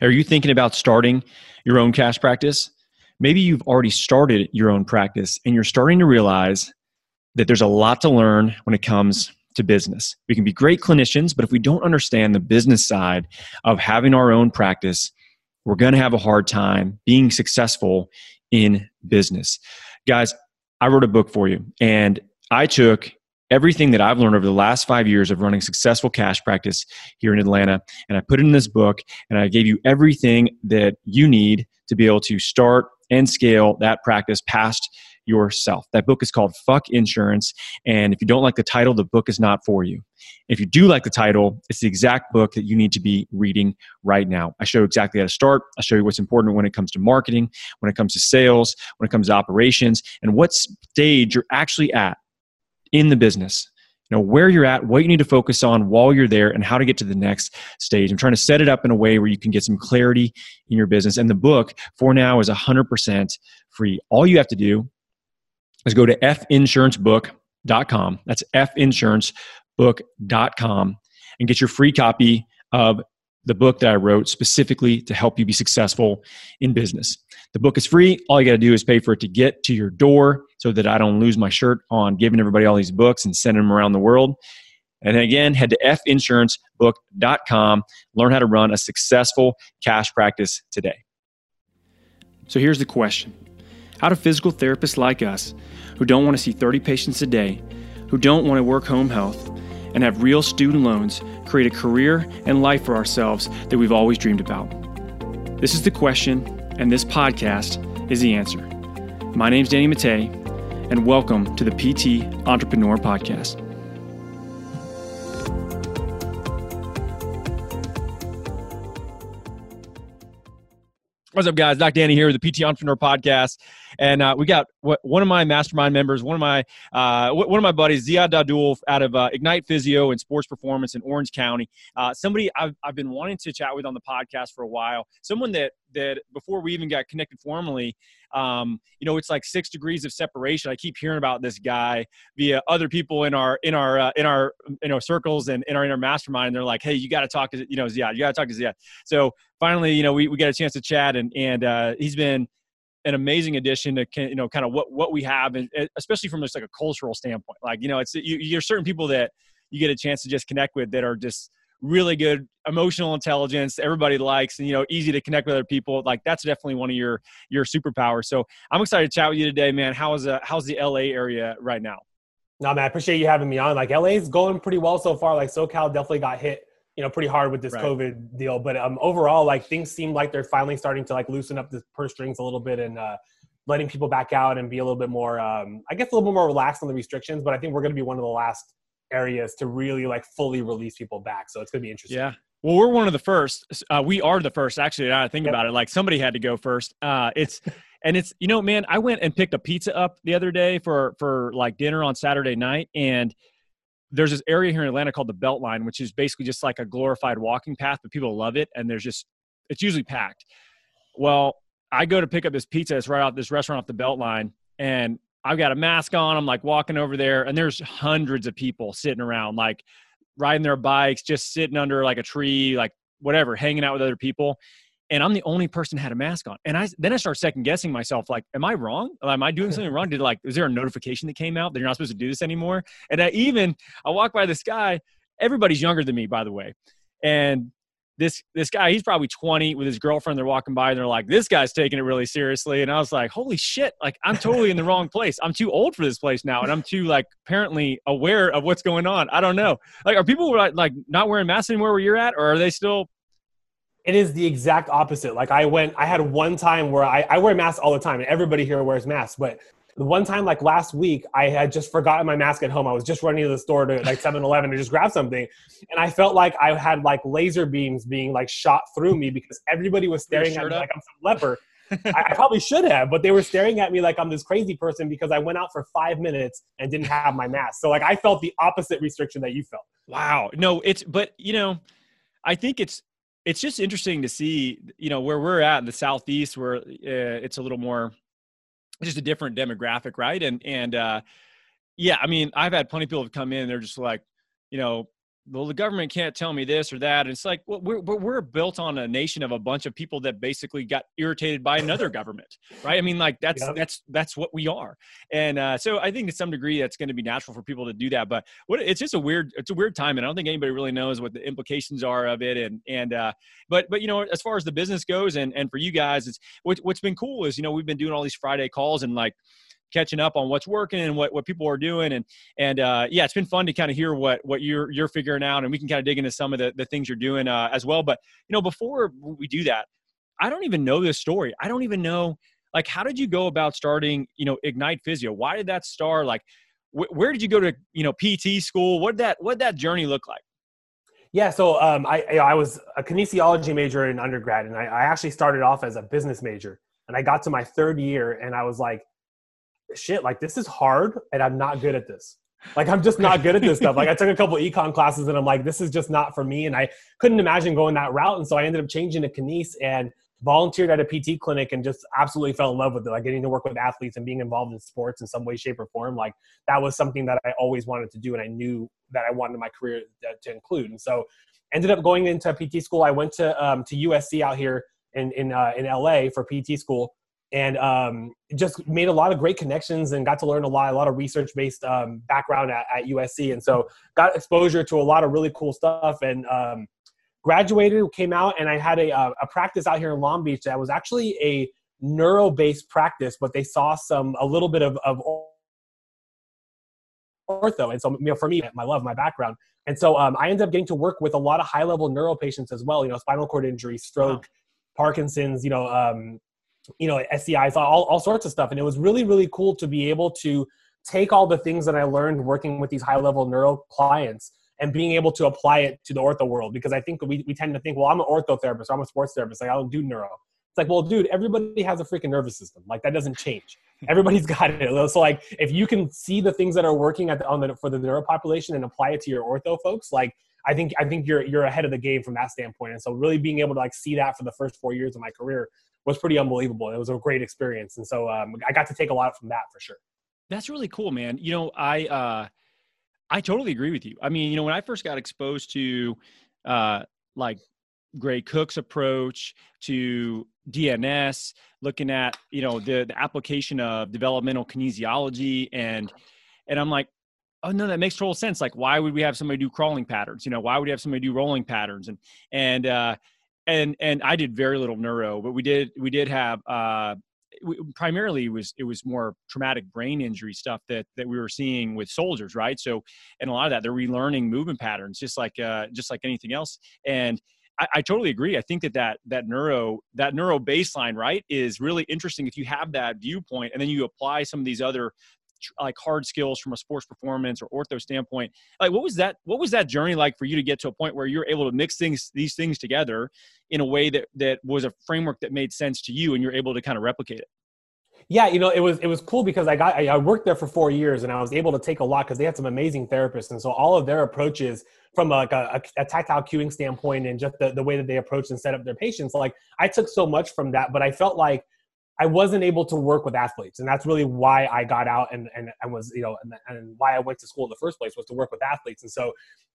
Are you thinking about starting your own cash practice? Maybe you've already started your own practice and you're starting to realize that there's a lot to learn when it comes to business. We can be great clinicians, but if we don't understand the business side of having our own practice, we're going to have a hard time being successful in business. Guys, I wrote a book for you and I took everything that I've learned over the last five years of running successful cash practice here in Atlanta, and I put it in this book, and I gave you everything that you need to be able to start and scale that practice past yourself. That book is called Fuck Insurance. And if you don't like the title, the book is not for you. If you do like the title, it's the exact book that you need to be reading right now. I show exactly how to start. I show you what's important when it comes to marketing, when it comes to sales, when it comes to operations, and what stage you're actually at in the business you know where you're at what you need to focus on while you're there and how to get to the next stage i'm trying to set it up in a way where you can get some clarity in your business and the book for now is 100% free all you have to do is go to finsurancebook.com. That's finsurancebook.com and get your free copy of the book that I wrote specifically to help you be successful in business. The book is free. All you got to do is pay for it to get to your door so that I don't lose my shirt on giving everybody all these books and sending them around the world. And again, head to finsurancebook.com. Learn how to run a successful cash practice today. So here's the question How do physical therapists like us who don't want to see 30 patients a day, who don't want to work home health, and have real student loans create a career and life for ourselves that we've always dreamed about? This is the question, and this podcast is the answer. My name is Danny Matta, and welcome to the PT Entrepreneur Podcast. What's up, guys? Doc Danny here with the PT Entrepreneur Podcast. And uh, we got one of my mastermind members, one of my uh, one of my buddies, Ziad Dahdul, out of uh, Ignite Phyzio and Sports Performance in Orange County. Uh, somebody I've, I've been wanting to chat with on the podcast for a while. Someone that that before we even got connected formally, um, you know, it's like six degrees of separation. I keep hearing about this guy via other people in our in our uh, in our you know circles and in our inner mastermind. And they're like, hey, you got to talk to you know Ziad. You got to talk to Ziad. So finally, you know, we, we got a chance to chat, and and uh, he's been an amazing addition to you know kind of what what we have and especially from just like a cultural standpoint like you know it's you, you're certain people that you get a chance to just connect with that are just really good emotional intelligence everybody likes and you know easy to connect with other people like that's definitely one of your your superpowers so i'm excited to chat with you today man how's uh how's the la area right now no man i appreciate you having me on like la's going pretty well so far like socal definitely got hit you know pretty hard with this right. COVID deal. But um, overall, like things seem like they're finally starting to like loosen up the purse strings a little bit and uh, letting people back out and be a little bit more, um, I guess, a little bit more relaxed on the restrictions. But I think we're going to be one of the last areas to really like fully release people back. So it's going to be interesting. Yeah. Well, we're one of the first. Uh, we are the first, actually. Now I think yep. about it, like somebody had to go first. Uh, it's and it's you know, man, I went and picked a pizza up the other day for for like dinner on Saturday night, and there's this area here in Atlanta called the Beltline, which is basically just like a glorified walking path, but people love it, and there's just it's usually packed. Well, I go to pick up this pizza. It's right out this restaurant off the Beltline, and I've got a mask on. I'm like walking over there, and there's hundreds of people sitting around, like riding their bikes, just sitting under like a tree, like whatever, hanging out with other people and I'm the only person had a mask on. And I then I start second guessing myself, like, am I wrong? Am I doing something wrong? Did like, is there a notification that came out that you're not supposed to do this anymore? And I even I walk by this guy. Everybody's younger than me, by the way, and this this guy he's probably 20 with his girlfriend they're walking by and they're like this guy's taking it really seriously and i was like holy shit like i'm totally in the wrong place i'm too old for this place now and i'm too like apparently aware of what's going on i don't know like are people like, not wearing masks anymore where you're at or are they still it is the exact opposite. Like I went, I had one time where I, I wear masks all the time and everybody here wears masks. But the one time like last week, I had just forgotten my mask at home. I was just running to the store to like 7-Eleven to just grab something. And I felt like I had like laser beams being like shot through me because everybody was staring at me up? like I'm some leper. I, I, probably should have, but they were staring at me like I'm this crazy person because I went out for five minutes and didn't have my mask. So like I felt the opposite restriction that you felt. Wow. No, it's but you know, I think it's it's just interesting to see, you know, where we're at in the southeast, where uh, it's a little more, just a different demographic, right? And and uh, yeah, I mean, I've had plenty of people have come in, they're just like, you know, well, the government can't tell me this or that. And it's like, well, we're, we're built on a nation of a bunch of people that basically got irritated by another government, right? I mean, like that's, yep. that's, that's what we are. And uh, so I think to some degree that's going to be natural for people to do that. But what, it's just a weird, it's a weird time. And I don't think anybody really knows what the implications are of it. And, and, uh, but, but, you know, as far as the business goes and, and for you guys, it's, what, what's been cool is, you know, we've been doing all these Friday calls and like, catching up on what's working and what, what people are doing. And, and uh, yeah, it's been fun to kind of hear what, what you're, you're figuring out and we can kind of dig into some of the, the things you're doing uh, as well. But, you know, before we do that, I don't even know this story. I don't even know, like, how did you go about starting, you know, Ignite Phyzio? Why did that start? Like, wh- where did you go to, you know, PT school? What that, what that journey look like? Yeah, so um, I I was a kinesiology major in undergrad, and I, I, actually started off as a business major. And I got to my third year, and I was like, shit, like this is hard and I'm not good at this. Like I'm just not good at this stuff. Like I took a couple econ classes and I'm like, this is just not for me. And I couldn't imagine going that route. And so I ended up changing to kines and volunteered at a PT clinic and just absolutely fell in love with it. Like getting to work with athletes and being involved in sports in some way, shape, or form. Like that was something that I always wanted to do, and I knew that I wanted my career to include. And so ended up going into PT school. I went to um, to USC out here in in uh, in LA for PT school and um, just made a lot of great connections and got to learn a lot, a lot of research based um, background at, at, USC. And so got exposure to a lot of really cool stuff and um, graduated, came out, and I had a, uh, a practice out here in Long Beach that was actually a neuro based practice, but they saw some, a little bit of, of ortho. And so, you know, for me, my love, my background. And so um, I ended up getting to work with a lot of high level neuro patients as well, you know, spinal cord injury, stroke, wow. Parkinson's, you know, um, you know, SCIs, all, all sorts of stuff. And it was really, really cool to be able to take all the things that I learned working with these high level neuro clients and being able to apply it to the ortho world. Because I think we, we tend to think, well, I'm an ortho therapist, or I'm a sports therapist, like I don't do neuro. It's like, well, dude, everybody has a freaking nervous system. Like that doesn't change. Everybody's got it. So like, if you can see the things that are working at the, on the for the neuro population and apply it to your ortho folks, like I think I think you're you're ahead of the game from that standpoint. And so really being able to like see that for the first four years of my career was pretty unbelievable. It was a great experience, and so um, I got to take a lot from that for sure. That's really cool, man. You know, I uh, I totally agree with you. I mean, you know, when I first got exposed to uh, like Gray Cook's approach to DNS, looking at you know the the application of developmental kinesiology, and and I'm like, oh no that makes total sense like why would we have somebody do crawling patterns? You know why would we have somebody do rolling patterns? And and uh and and i did very little neuro but we did we did have uh we, primarily it was it was more traumatic brain injury stuff that that we were seeing with soldiers right? So and a lot of that they're relearning movement patterns just like uh just like anything else. And I, I, totally agree. I think that, that that neuro that neuro baseline right is really interesting if you have that viewpoint and then you apply some of these other like hard skills from a sports performance or ortho standpoint like what was that what was that journey like for you to get to a point where you're able to mix things these things together in a way that that was a framework that made sense to you and you're able to kind of replicate it? Yeah you know it was it was cool because i got i worked there for four years and i was able to take a lot because they had some amazing therapists and so all of their approaches from like a, a, tactile cueing standpoint and just the, the way that they approach and set up their patients like i took so much from that but i felt like I wasn't able to work with athletes, and that's really why I got out and and, and was you know and, and why I went to school in the first place was to work with athletes. And so,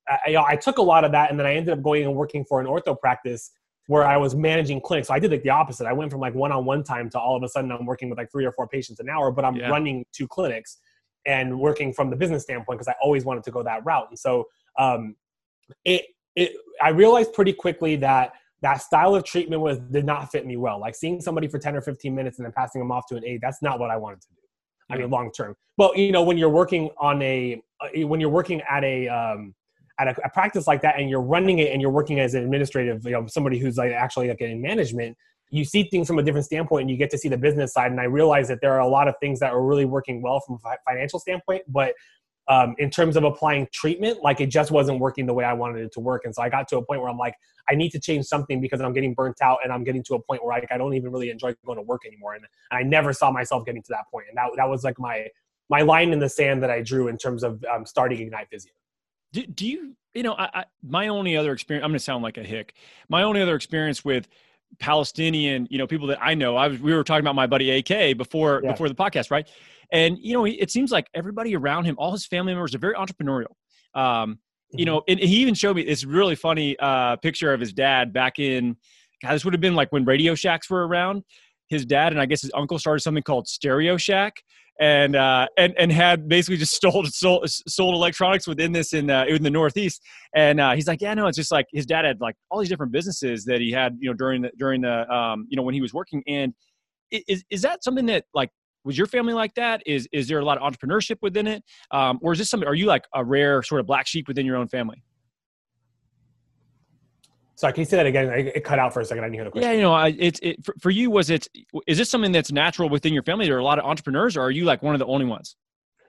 I, you know, I took a lot of that, and then I ended up going and working for an ortho practice where I was managing clinics. So I did like the opposite. I went from like one-on-one time to all of a sudden I'm working with like three or four patients an hour, but I'm yeah. running two clinics and working from the business standpoint because I always wanted to go that route. And so um, it it I realized pretty quickly that that style of treatment was did not fit me well. Like seeing somebody for 10 or 15 minutes and then passing them off to an aide, that's not what I wanted to do. I mean, long term. But you know, when you're working on a uh, when you're working at a um, at a, a, practice like that and you're running it and you're working as an administrative, you know, somebody who's like actually like in management, you see things from a different standpoint and you get to see the business side. And I realize that there are a lot of things that are really working well from a financial standpoint, but um, in terms of applying treatment, like it just wasn't working the way I wanted it to work. And so I got to a point where I'm like, I need to change something because I'm getting burnt out and I'm getting to a point where I, I don't even really enjoy going to work anymore. And, I never saw myself getting to that point. And that, that was like my, my line in the sand that I drew in terms of um, starting Ignite Phyzio. Do, do you, you know, I, I, my only other experience, I'm going to sound like a hick. My only other experience with Palestinian, you know, people that I know, I was, we were talking about my buddy AK before, yeah. before the podcast, right? And, you know, it seems like everybody around him, all his family members are very entrepreneurial. Um, you know, and he even showed me this really funny uh, picture of his dad back in. God, this would have been like when Radio Shacks were around. His dad and I guess his uncle started something called Stereo Shack, and uh, and and had basically just stole, sold sold electronics within this in uh, in the Northeast. And uh, he's like, yeah, no, it's just like his dad had like all these different businesses that he had, you know, during the during the um, you know when he was working. And is is that something that like was your family like that? Is is there a lot of entrepreneurship within it, um, or is this something? Are you like a rare sort of black sheep within your own family? Sorry, can you say that again? It cut out for a second. I didn't hear the question. Yeah, you know, it's it, for, for you. Was it? Is this something that's natural within your family? There are a lot of entrepreneurs, or are you like one of the only ones?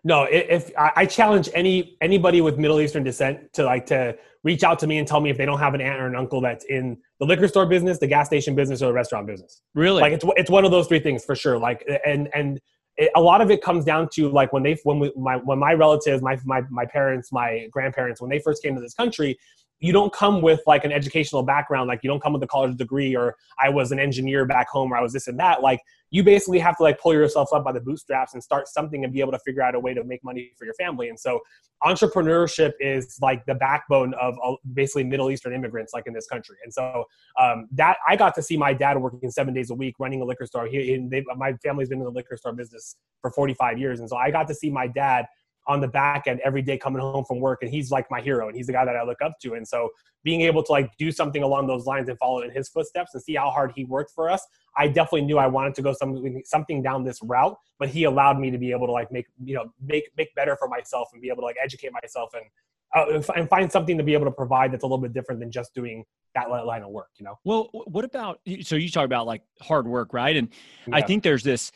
No, if, if I challenge any anybody with Middle Eastern descent to like to reach out to me and tell me if they don't have an aunt or an uncle that's in the liquor store business, the gas station business, or the restaurant business. Really? Like it's it's one of those three things for sure. Like and and it, a lot of it comes down to like when they when we, my when my relatives, my my my parents, my grandparents, when they first came to this country, you don't come with like an educational background like you don't come with a college degree or i was an engineer back home or i was this and that. Like you basically have to like pull yourself up by the bootstraps and start something and be able to figure out a way to make money for your family. And so entrepreneurship is like the backbone of basically middle eastern immigrants like in this country. And so um, that i got to see my dad working seven days a week running a liquor store. He, they, my family's been in the liquor store business for 45 years. And so i got to see my dad on the back end every day coming home from work and he's like my hero and he's the guy that I look up to. And so being able to like do something along those lines and follow in his footsteps and see how hard he worked for us I definitely knew I wanted to go something something down this route but he allowed me to be able to like make you know make make better for myself and be able to like educate myself and uh, and find something to be able to provide that's a little bit different than just doing that line of work you know? Well what about so you talk about like hard work right? And yeah. I think there's this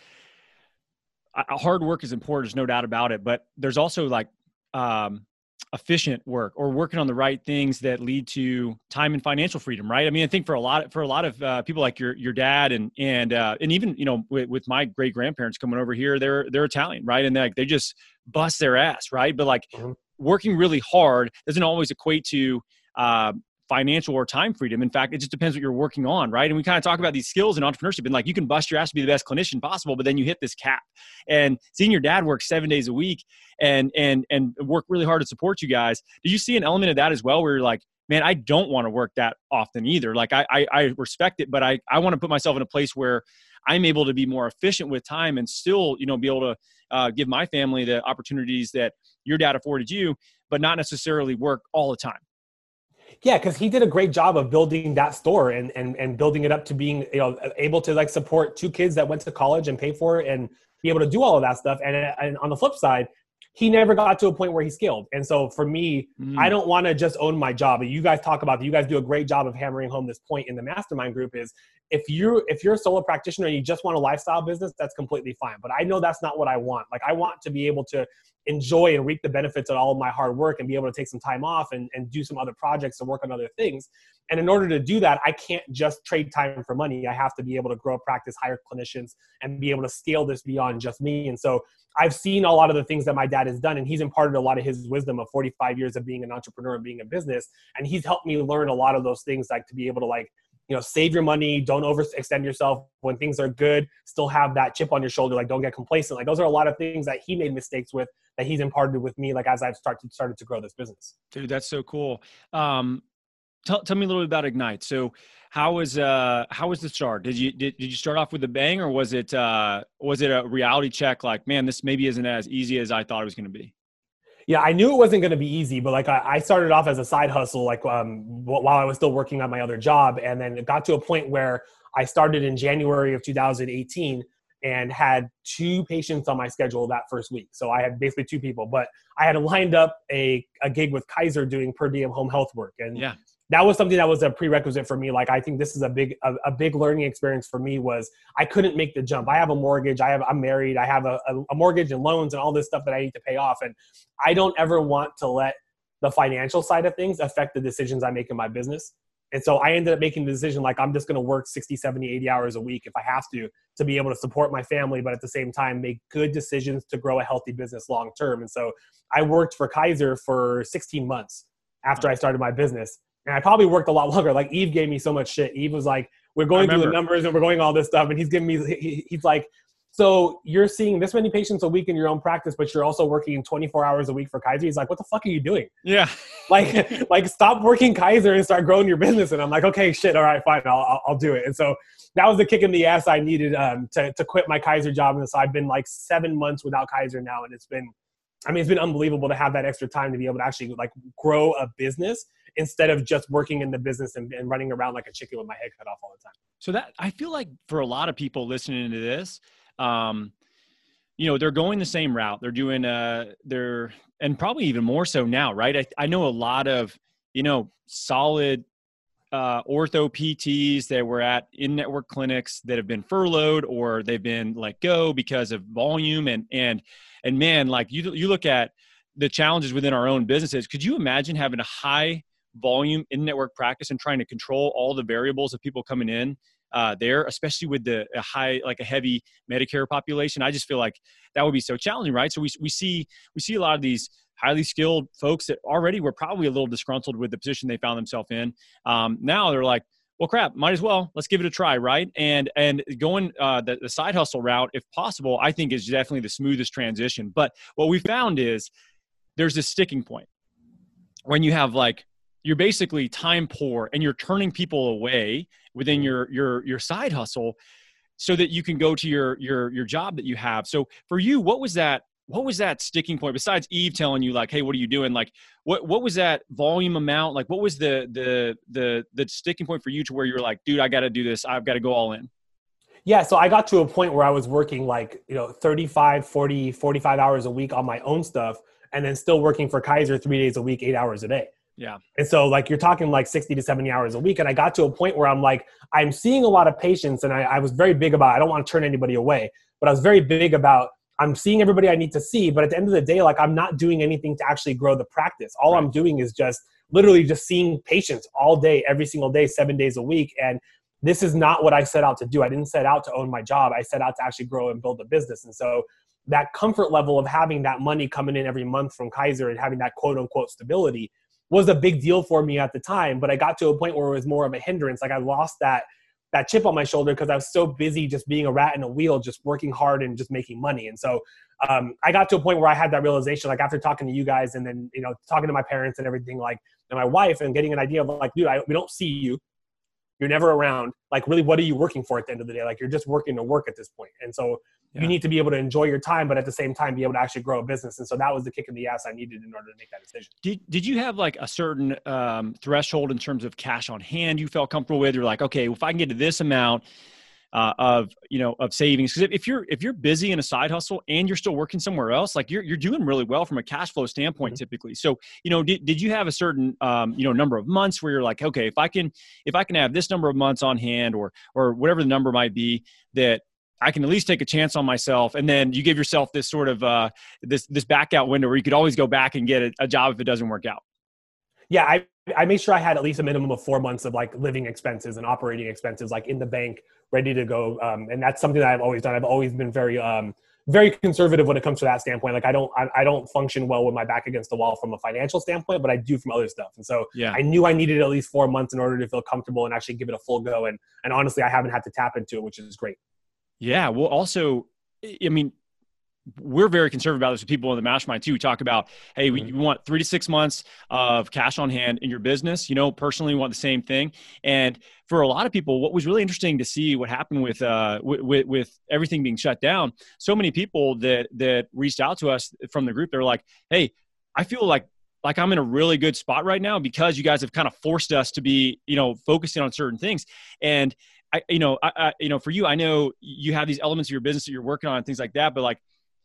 hard work is important. There's no doubt about it. But there's also like um, efficient work or working on the right things that lead to time and financial freedom, right? I mean, I think for a lot for a lot of uh, people like your your dad and and uh, and even you know with, with my great grandparents coming over here, they're they're Italian, right? And they like they just bust their ass, right? But like mm-hmm. working really hard doesn't always equate to uh, financial or time freedom. In fact, it just depends what you're working on, right? And we kind of talk about these skills in entrepreneurship and like you can bust your ass to be the best clinician possible, but then you hit this cap. And seeing your dad work seven days a week and and and work really hard to support you guys, did you see an element of that as well where you're like, man, I don't want to work that often either. Like I I, I respect it, but I, I want to put myself in a place where I'm able to be more efficient with time and still, you know, be able to uh, give my family the opportunities that your dad afforded you, but not necessarily work all the time. Yeah, because he did a great job of building that store and, and and building it up to being you know able to like support two kids that went to college and pay for it and be able to do all of that stuff. And, and on the flip side, he never got to a point where he scaled. And so for me, mm. I don't want to just own my job. You guys talk about you guys do a great job of hammering home this point in the mastermind group is if you're if you're a solo practitioner and you just want a lifestyle business, that's completely fine. But I know that's not what I want. Like I want to be able to enjoy and reap the benefits of all of my hard work and be able to take some time off and, and do some other projects and work on other things. And in order to do that, I can't just trade time for money. I have to be able to grow practice, hire clinicians, and be able to scale this beyond just me. And so I've seen a lot of the things that my dad has done, and he's imparted a lot of his wisdom of 45 years of being an entrepreneur and being a business. And he's helped me learn a lot of those things, like to be able to like you know save your money don't overextend yourself when things are good still have that chip on your shoulder like don't get complacent like those are a lot of things that he made mistakes with that he's imparted with me like as i've started started to grow this business dude that's so cool um tell, tell me a little bit about ignite. So how was uh how was the start? Did you did, did you start off with a bang or was it uh was it a reality check like man this maybe isn't as easy as i thought it was going to be? Yeah, I knew it wasn't going to be easy, but like I, I, started off as a side hustle, like um, while I was still working on my other job, and then it got to a point where I started in January of 2018 and had two patients on my schedule that first week. So I had basically two people, but I had lined up a, a gig with Kaiser doing per diem home health work, and yeah that was something that was a prerequisite for me. Like i think this is a big a, a, big learning experience for me was i couldn't make the jump. I have a mortgage. I have i'm married. I have a, a, mortgage and loans and all this stuff that i need to pay off. And i don't ever want to let the financial side of things affect the decisions i make in my business. And so i ended up making the decision like i'm just going to work 60 70 80 hours a week if i have to to be able to support my family but at the same time make good decisions to grow a healthy business long term. And so i worked for kaiser for 16 months after i started my business and I probably worked a lot longer. Like Yves gave me so much shit. Yves was like, "We're going through the numbers and we're going all this stuff," and he's giving me, he, he's like, so you're seeing this many patients a week in your own practice, but you're also working 24 hours a week for Kaiser. He's like, what the fuck are you doing? Yeah. like, like stop working Kaiser and start growing your business. And I'm like, okay, shit. All right, fine. I'll, I'll, do it. And so that was the kick in the ass I needed um, to, to quit my Kaiser job. And so I've been like seven months without Kaiser now. And it's been, I mean, it's been unbelievable to have that extra time to be able to actually like grow a business instead of just working in the business and, and running around like a chicken with my head cut off all the time. So that I feel like for a lot of people listening to this, um, you know, they're going the same route. They're doing, uh, they're, and probably even more so now, right? I, I know a lot of, you know, solid uh, ortho PTs that were at in network clinics that have been furloughed or they've been let go because of volume and and and man, like you you look at the challenges within our own businesses. Could you imagine having a high volume in network practice and trying to control all the variables of people coming in uh, there, especially with the high, like a heavy Medicare population. I just feel like that would be so challenging, right? So we, we see we see a lot of these highly skilled folks that already were probably a little disgruntled with the position they found themselves in. Um, now they're like, well, crap, might as well. Let's give it a try, right? And and going uh, the, the side hustle route, if possible, I think is definitely the smoothest transition. But what we found is there's this sticking point when you have like you're basically time poor and you're turning people away within mm-hmm. your your your side hustle so that you can go to your your your job that you have. So for you what was that what was that sticking point besides Yves telling you like hey what are you doing? Like what what was that volume amount? Like what was the the the the sticking point for you to where you're like dude i got to do this. I've got to go all in. Yeah so i got to a point where i was working like you know 35 40 45 hours a week on my own stuff and then still working for kaiser three days a week eight hours a day yeah. And so like you're talking like 60 to 70 hours a week. And I got to a point where I'm like, I'm seeing a lot of patients and I, I was very big about, I don't want to turn anybody away, but I was very big about I'm seeing everybody I need to see, but at the end of the day, like I'm not doing anything to actually grow the practice. All right. I'm doing is just literally just seeing patients all day, every single day, seven days a week. And this is not what I set out to do. I didn't set out to own my job. I set out to actually grow and build a business. And so that comfort level of having that money coming in every month from Kaiser and having that quote unquote stability was a big deal for me at the time, but I got to a point where it was more of a hindrance. Like I lost that that chip on my shoulder because I was so busy just being a rat in a wheel, just working hard and just making money. And so um, I got to a point where I had that realization, like after talking to you guys and then you know talking to my parents and everything, like and my wife, and getting an idea of like, dude, I, we don't see you, you're never around. Like, really, what are you working for at the end of the day? Like, you're just working to work at this. And so yeah. you need to be able to enjoy your time, but at the same time, be able to actually grow a business. And so that was the kick in the ass I needed in order to make that decision. Did, did you have like a certain um, threshold in terms of cash on hand you felt comfortable with? You're like, okay, if I can get to this amount, uh, of you know of savings because if you're if you're busy in a side hustle and you're still working somewhere else like you're, you're doing really well from a cash flow standpoint mm-hmm. typically so you know did, did you have a certain um, you know number of months where you're like okay if i can if i can have this number of months on hand or or whatever the number might be that I can at least take a chance on myself, and then you give yourself this sort of uh, this this back out window where you could always go back and get a, a job if it doesn't work out. Yeah, I I made sure I had at least a minimum of four months of like living expenses and operating expenses like in the bank ready to go. Um, and that's something that I've always done. I've always been very, um, very conservative when it comes to that standpoint. Like I don't, I, I, don't function well with my back against the wall from a financial standpoint, but I do from other stuff. And so yeah. I knew I needed at least four months in order to feel comfortable and actually give it a full go. And, and honestly, I haven't had to tap into it, which is great. Yeah. Well, also, I mean, we're very conservative about this with people in the mastermind too. We talk about, hey, we, mm-hmm. we, want three to six months of cash on hand in your business. You know, personally, we want the same thing. And for a lot of people, what was really interesting to see what happened with uh, with, with everything being shut down. So many people that that reached out to us from the group, they're like, hey, I feel like like I'm in a really good spot right now because you guys have kind of forced us to be, you know, focusing on certain things. And I, you know, I, I, you know, for you, I know you have these elements of your business that you're working on and things like that, but like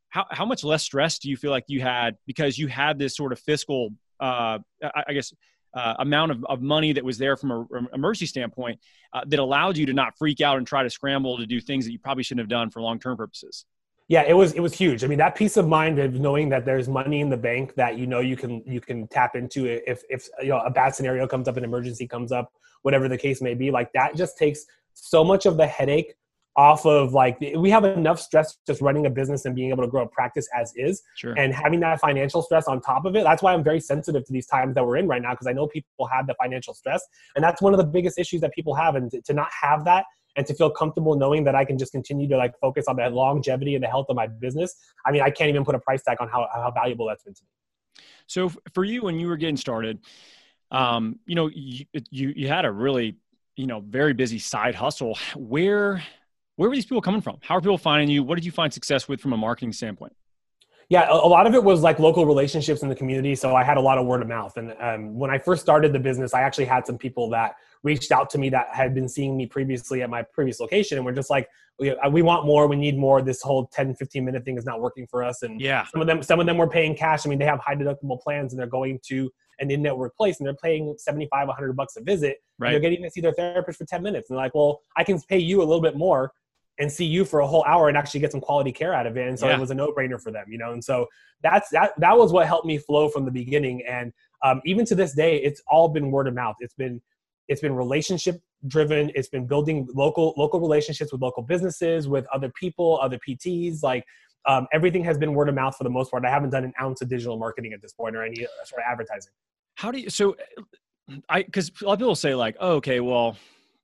how, how much less stress do you feel like you had because you had this sort of fiscal, uh, I, I guess, uh, amount of, of money that was there from a, a emergency standpoint uh, that allowed you to not freak out and try to scramble to do things that you probably shouldn't have done for long-term purposes? Yeah it was it was huge. I mean that peace of mind of knowing that there's money in the bank that you know you can you can tap into if if you know a bad scenario comes up an emergency comes up whatever the case may be like that just takes so much of the headache off of like we have enough stress just running a business and being able to grow a practice as is sure. and having that financial stress on top of it that's why i'm very sensitive to these times that we're in right now because i know people have the financial stress and that's one of the biggest issues that people have and to, to not have that and to feel comfortable knowing that I can just continue to like focus on the longevity and the health of my business. I mean, I can't even put a price tag on how, how valuable that's been to me. So for you, when you were getting started, um, you know, you, you, you had a really, you know, very busy side hustle. Where, where were these people coming from? How are people finding you? What did you find success with from a marketing standpoint? Yeah, a, lot of it was like local relationships in the community. So I had a lot of word of mouth. And um, when I first started the business, I actually had some people that reached out to me that had been seeing me previously at my previous location and we're just like we, uh, we want more we need more this whole 10 15 minute thing is not working for us and yeah some of them some of them were paying cash i mean they have high deductible plans and they're going to an in-network place and they're paying 75 100 bucks a visit right. they're getting to see their therapist for 10 minutes and they're like well i can pay you a little bit more and see you for a whole hour and actually get some quality care out of it. And so yeah. it was a no-brainer for them, you know. And so that's that that was what helped me flow from the beginning. And um, even to this day, it's all been word of mouth. It's been it's been relationship driven. It's been building local local relationships with local businesses, with other people, other PTs. Like um, everything has been word of mouth for the most part. I haven't done an ounce of digital marketing at this point or any uh, sort of advertising. How do you so? I because a lot of people say like, oh, okay, well,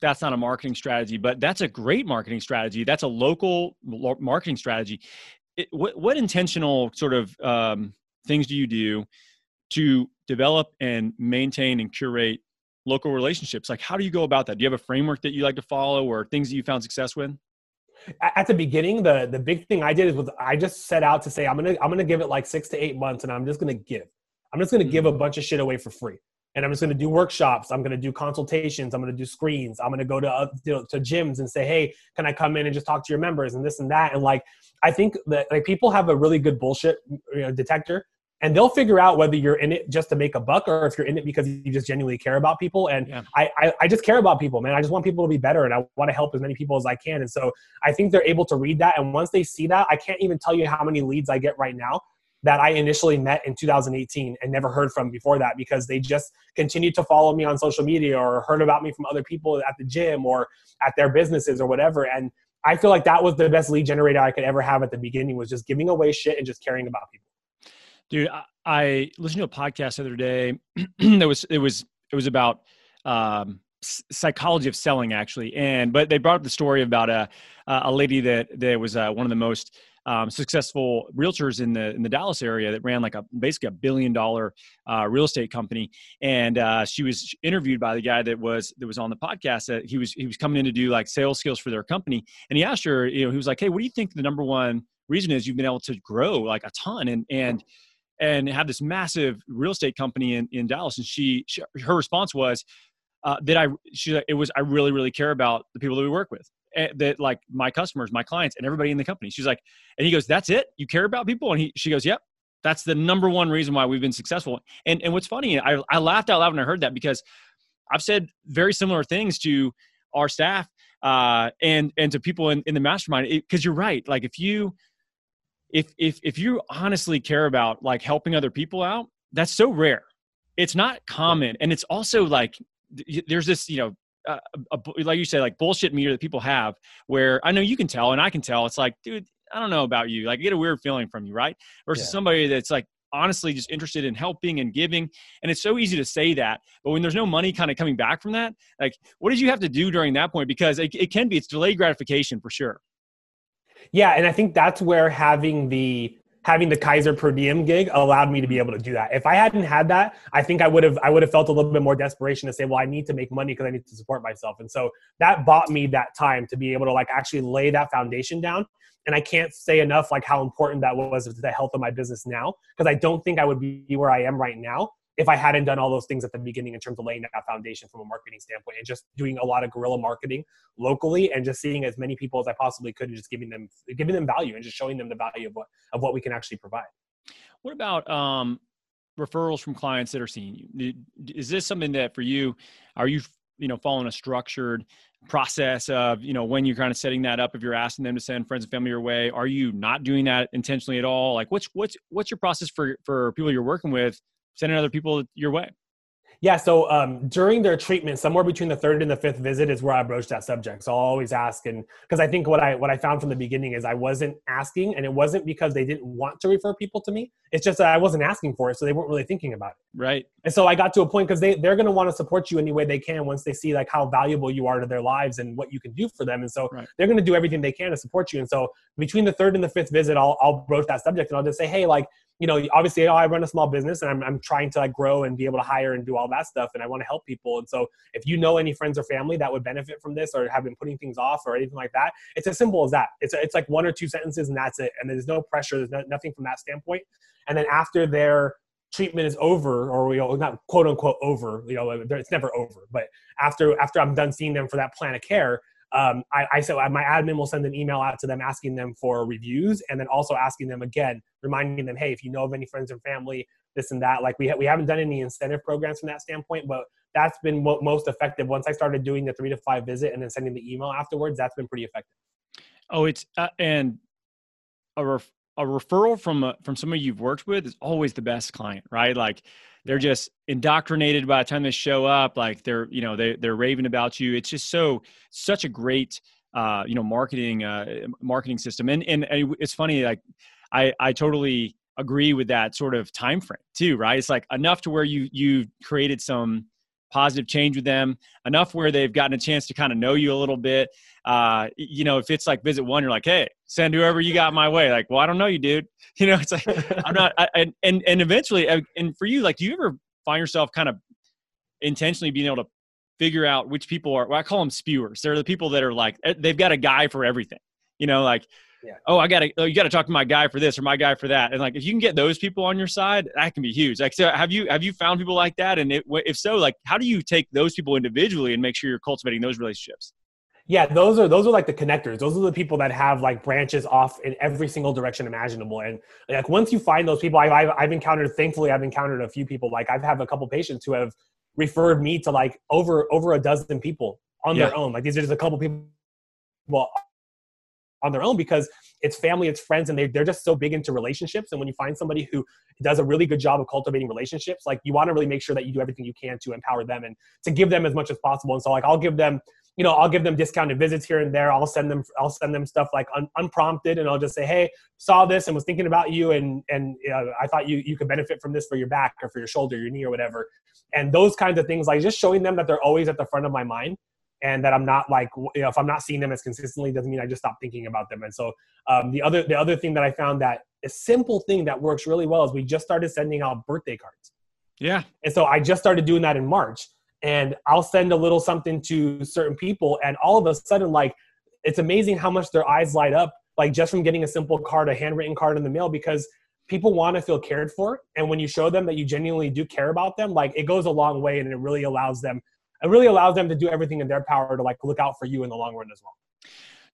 that's not a marketing strategy, but that's a great marketing strategy. That's a local marketing strategy. It, what, what intentional sort of um, things do you do to develop and maintain and curate local relationships? Like, how do you go about that? Do you have a framework that you like to follow or things that you found success with? At the beginning, the the big thing I did is was I just set out to say I'm gonna I'm gonna give it like six to eight months, and I'm just gonna give. I'm just gonna give a mm. bunch of shit away for free and I'm just going to do workshops. I'm going to do consultations. I'm going to do screens. I'm going to go to uh, to gyms and say, hey, can I come in and just talk to your members and this and that? And like, I think that like people have a really good bullshit you know, detector, and they'll figure out whether you're in it just to make a buck or if you're in it because you just genuinely care about people. And yeah. I, I, I just care about people, man. I just want people to be better, and I want to help as many people as I can. And so I think they're able to read that. And once they see that, I can't even tell you how many leads I get right now that I initially met in 2018 and never heard from before that because they just continued to follow me on social media or heard about me from other people at the gym or at their businesses or whatever. And I feel like that was the best lead generator I could ever have at the beginning was just giving away shit and just caring about people. Dude, I listened to a podcast the other day. that was it was it was about um, psychology of selling actually, and but they brought up the story about a a lady that that was uh, one of the most um, successful realtors in the in the Dallas area that ran like a basically a billion dollar uh, real estate company. And uh, she was interviewed by the guy that was that was on the podcast. That he was he was coming in to do like sales skills for their company. And he asked her, you know, he was like, "Hey, what do you think the number one reason is you've been able to grow like a ton and and and have this massive real estate company in in Dallas?" And she, she her response was. Uh, that I she it was I really really care about the people that we work with that like my customers, my clients, and everybody in the company. She's like, and he goes, "That's it? You care about people?" And he, she goes, "Yep." That's the number one reason why we've been successful. And and what's funny, I, I laughed out loud when I heard that because I've said very similar things to our staff uh, and and to people in, in the mastermind because you're right. Like if you if if if you honestly care about like helping other people out, that's so rare. It's not common, and it's also like there's this you know a, like you say, like bullshit meter that people have where I know you can tell and I can tell. It's like, dude, I don't know about you. Like, I get a weird feeling from you, right? Versus yeah. somebody that's like honestly just interested in helping and giving. And it's so easy to say that, but when there's no money kind of coming back from that, like, what did you have to do during that point? Because it, it can be, it's delayed gratification for sure. Yeah, and I think that's where having the having the Kaiser per diem gig allowed me to be able to do that. If I hadn't had that, I think I would have I would have felt a little bit more desperation to say, well, I need to make money because I need to support myself. And so that bought me that time to be able to like actually lay that foundation down. And I can't say enough like how important that was to the health of my business now because I don't think I would be where I am right now if I hadn't done all those things at the beginning in terms of laying that foundation from a marketing standpoint and just doing a lot of guerrilla marketing locally and just seeing as many people as I possibly could and just giving them giving them value and just showing them the value of what of what we can actually provide. What about um, referrals from clients that are seeing you? Is this something that for you are you you know following a structured process of you know when you're kind of setting that up if you're asking them to send friends and family your way are you not doing that intentionally at all like what's what's what's your process for for people you're working with sending other people your way? Yeah, so um, during their treatment, somewhere between the third and the fifth visit is where I broach that subject. So I'll always ask, and because I think what I what I found from the beginning is I wasn't asking, and it wasn't because they didn't want to refer people to me. It's just that I wasn't asking for it, so they weren't really thinking about it. Right. And so I got to a point because they they're going to want to support you any way they can once they see like how valuable you are to their lives and what you can do for them, and so right. they're going to do everything they can to support you. And so between the third and the fifth visit, I'll I'll broach that subject, and I'll just say, hey, like you know, obviously, you know, I run a small business and I'm, I'm trying to like grow and be able to hire and do all that stuff. And I want to help people. And so if you know any friends or family that would benefit from this or have been putting things off or anything like that, it's as simple as that. It's, it's like one or two sentences and that's it. And there's no pressure. There's no, nothing from that standpoint. And then after their treatment is over or you know, not quote unquote over, you know, it's never over, but after, after I'm done seeing them for that plan of care, um, I, I said my admin will send an email out to them asking them for reviews and then also asking them again, reminding them, hey, if you know of any friends and family, this and that. Like we ha- we haven't done any incentive programs from that standpoint, but that's been mo- most effective. Once I started doing the three to five visit and then sending the email afterwards, that's been pretty effective. Oh, it's uh, and a ref- a referral from a, from somebody you've worked with is always the best client, right? Like they're just indoctrinated by the time they show up like they're you know they, they're raving about you. It's just so such a great uh, you know marketing uh, marketing system. And and it's funny like i i totally agree with that sort of time frame too right? It's like enough to where you you created some positive change with them enough where they've gotten a chance to kind of know you a little bit. Uh, you know if it's like visit one you're like hey send whoever you got my way. Like well i don't know you dude. You know it's like i'm not I, and and eventually and for you like do you ever find yourself kind of intentionally being able to figure out which people are well, i call them spewers. They're the people that are like eh, they've got a guy for everything. You know like yeah. oh, I gotta, oh, you gotta talk to my guy for this or my guy for that. And like, if you can get those people on your side, that can be huge. Like, so have you, have you found people like that? And it, if so, like, how do you take those people individually and make sure you're cultivating those relationships? Yeah, those are those are like the connectors. Those are the people that have like branches off in every single direction imaginable. And like once you find those people, I've, I've, I've encountered. Thankfully, I've encountered a few people. Like I've had a couple patients who have referred me to like over over a dozen people on yeah. their own. Like these are just a couple people. Well, on their own because it's family, it's friends, and they, they're just so big into relationships. And when you find somebody who does a really good job of cultivating relationships, like you want to really make sure that you do everything you can to empower them and to give them as much as possible. And so, like, I'll give them, you know, I'll give them discounted visits here and there. I'll send them, I'll send them stuff like un, unprompted, and I'll just say, hey, saw this and was thinking about you, and and know, I thought you you could benefit from this for your back or for your shoulder, your knee, or whatever. And those kinds of things, like just showing them that they're always at the front of my mind and that I'm not like you know if I'm not seeing them as consistently doesn't mean I just stop thinking about them. And so um, the other the other thing that I found that a simple thing that works really well is we just started sending out birthday cards. Yeah. And so I just started doing that in March, and I'll send a little something to certain people, and all of a sudden like it's amazing how much their eyes light up like just from getting a simple card, a handwritten card in the mail because people want to feel cared for and when you show them that you genuinely do care about them like it goes a long way and it really allows them it really allows them to do everything in their power to like look out for you in the long run as well.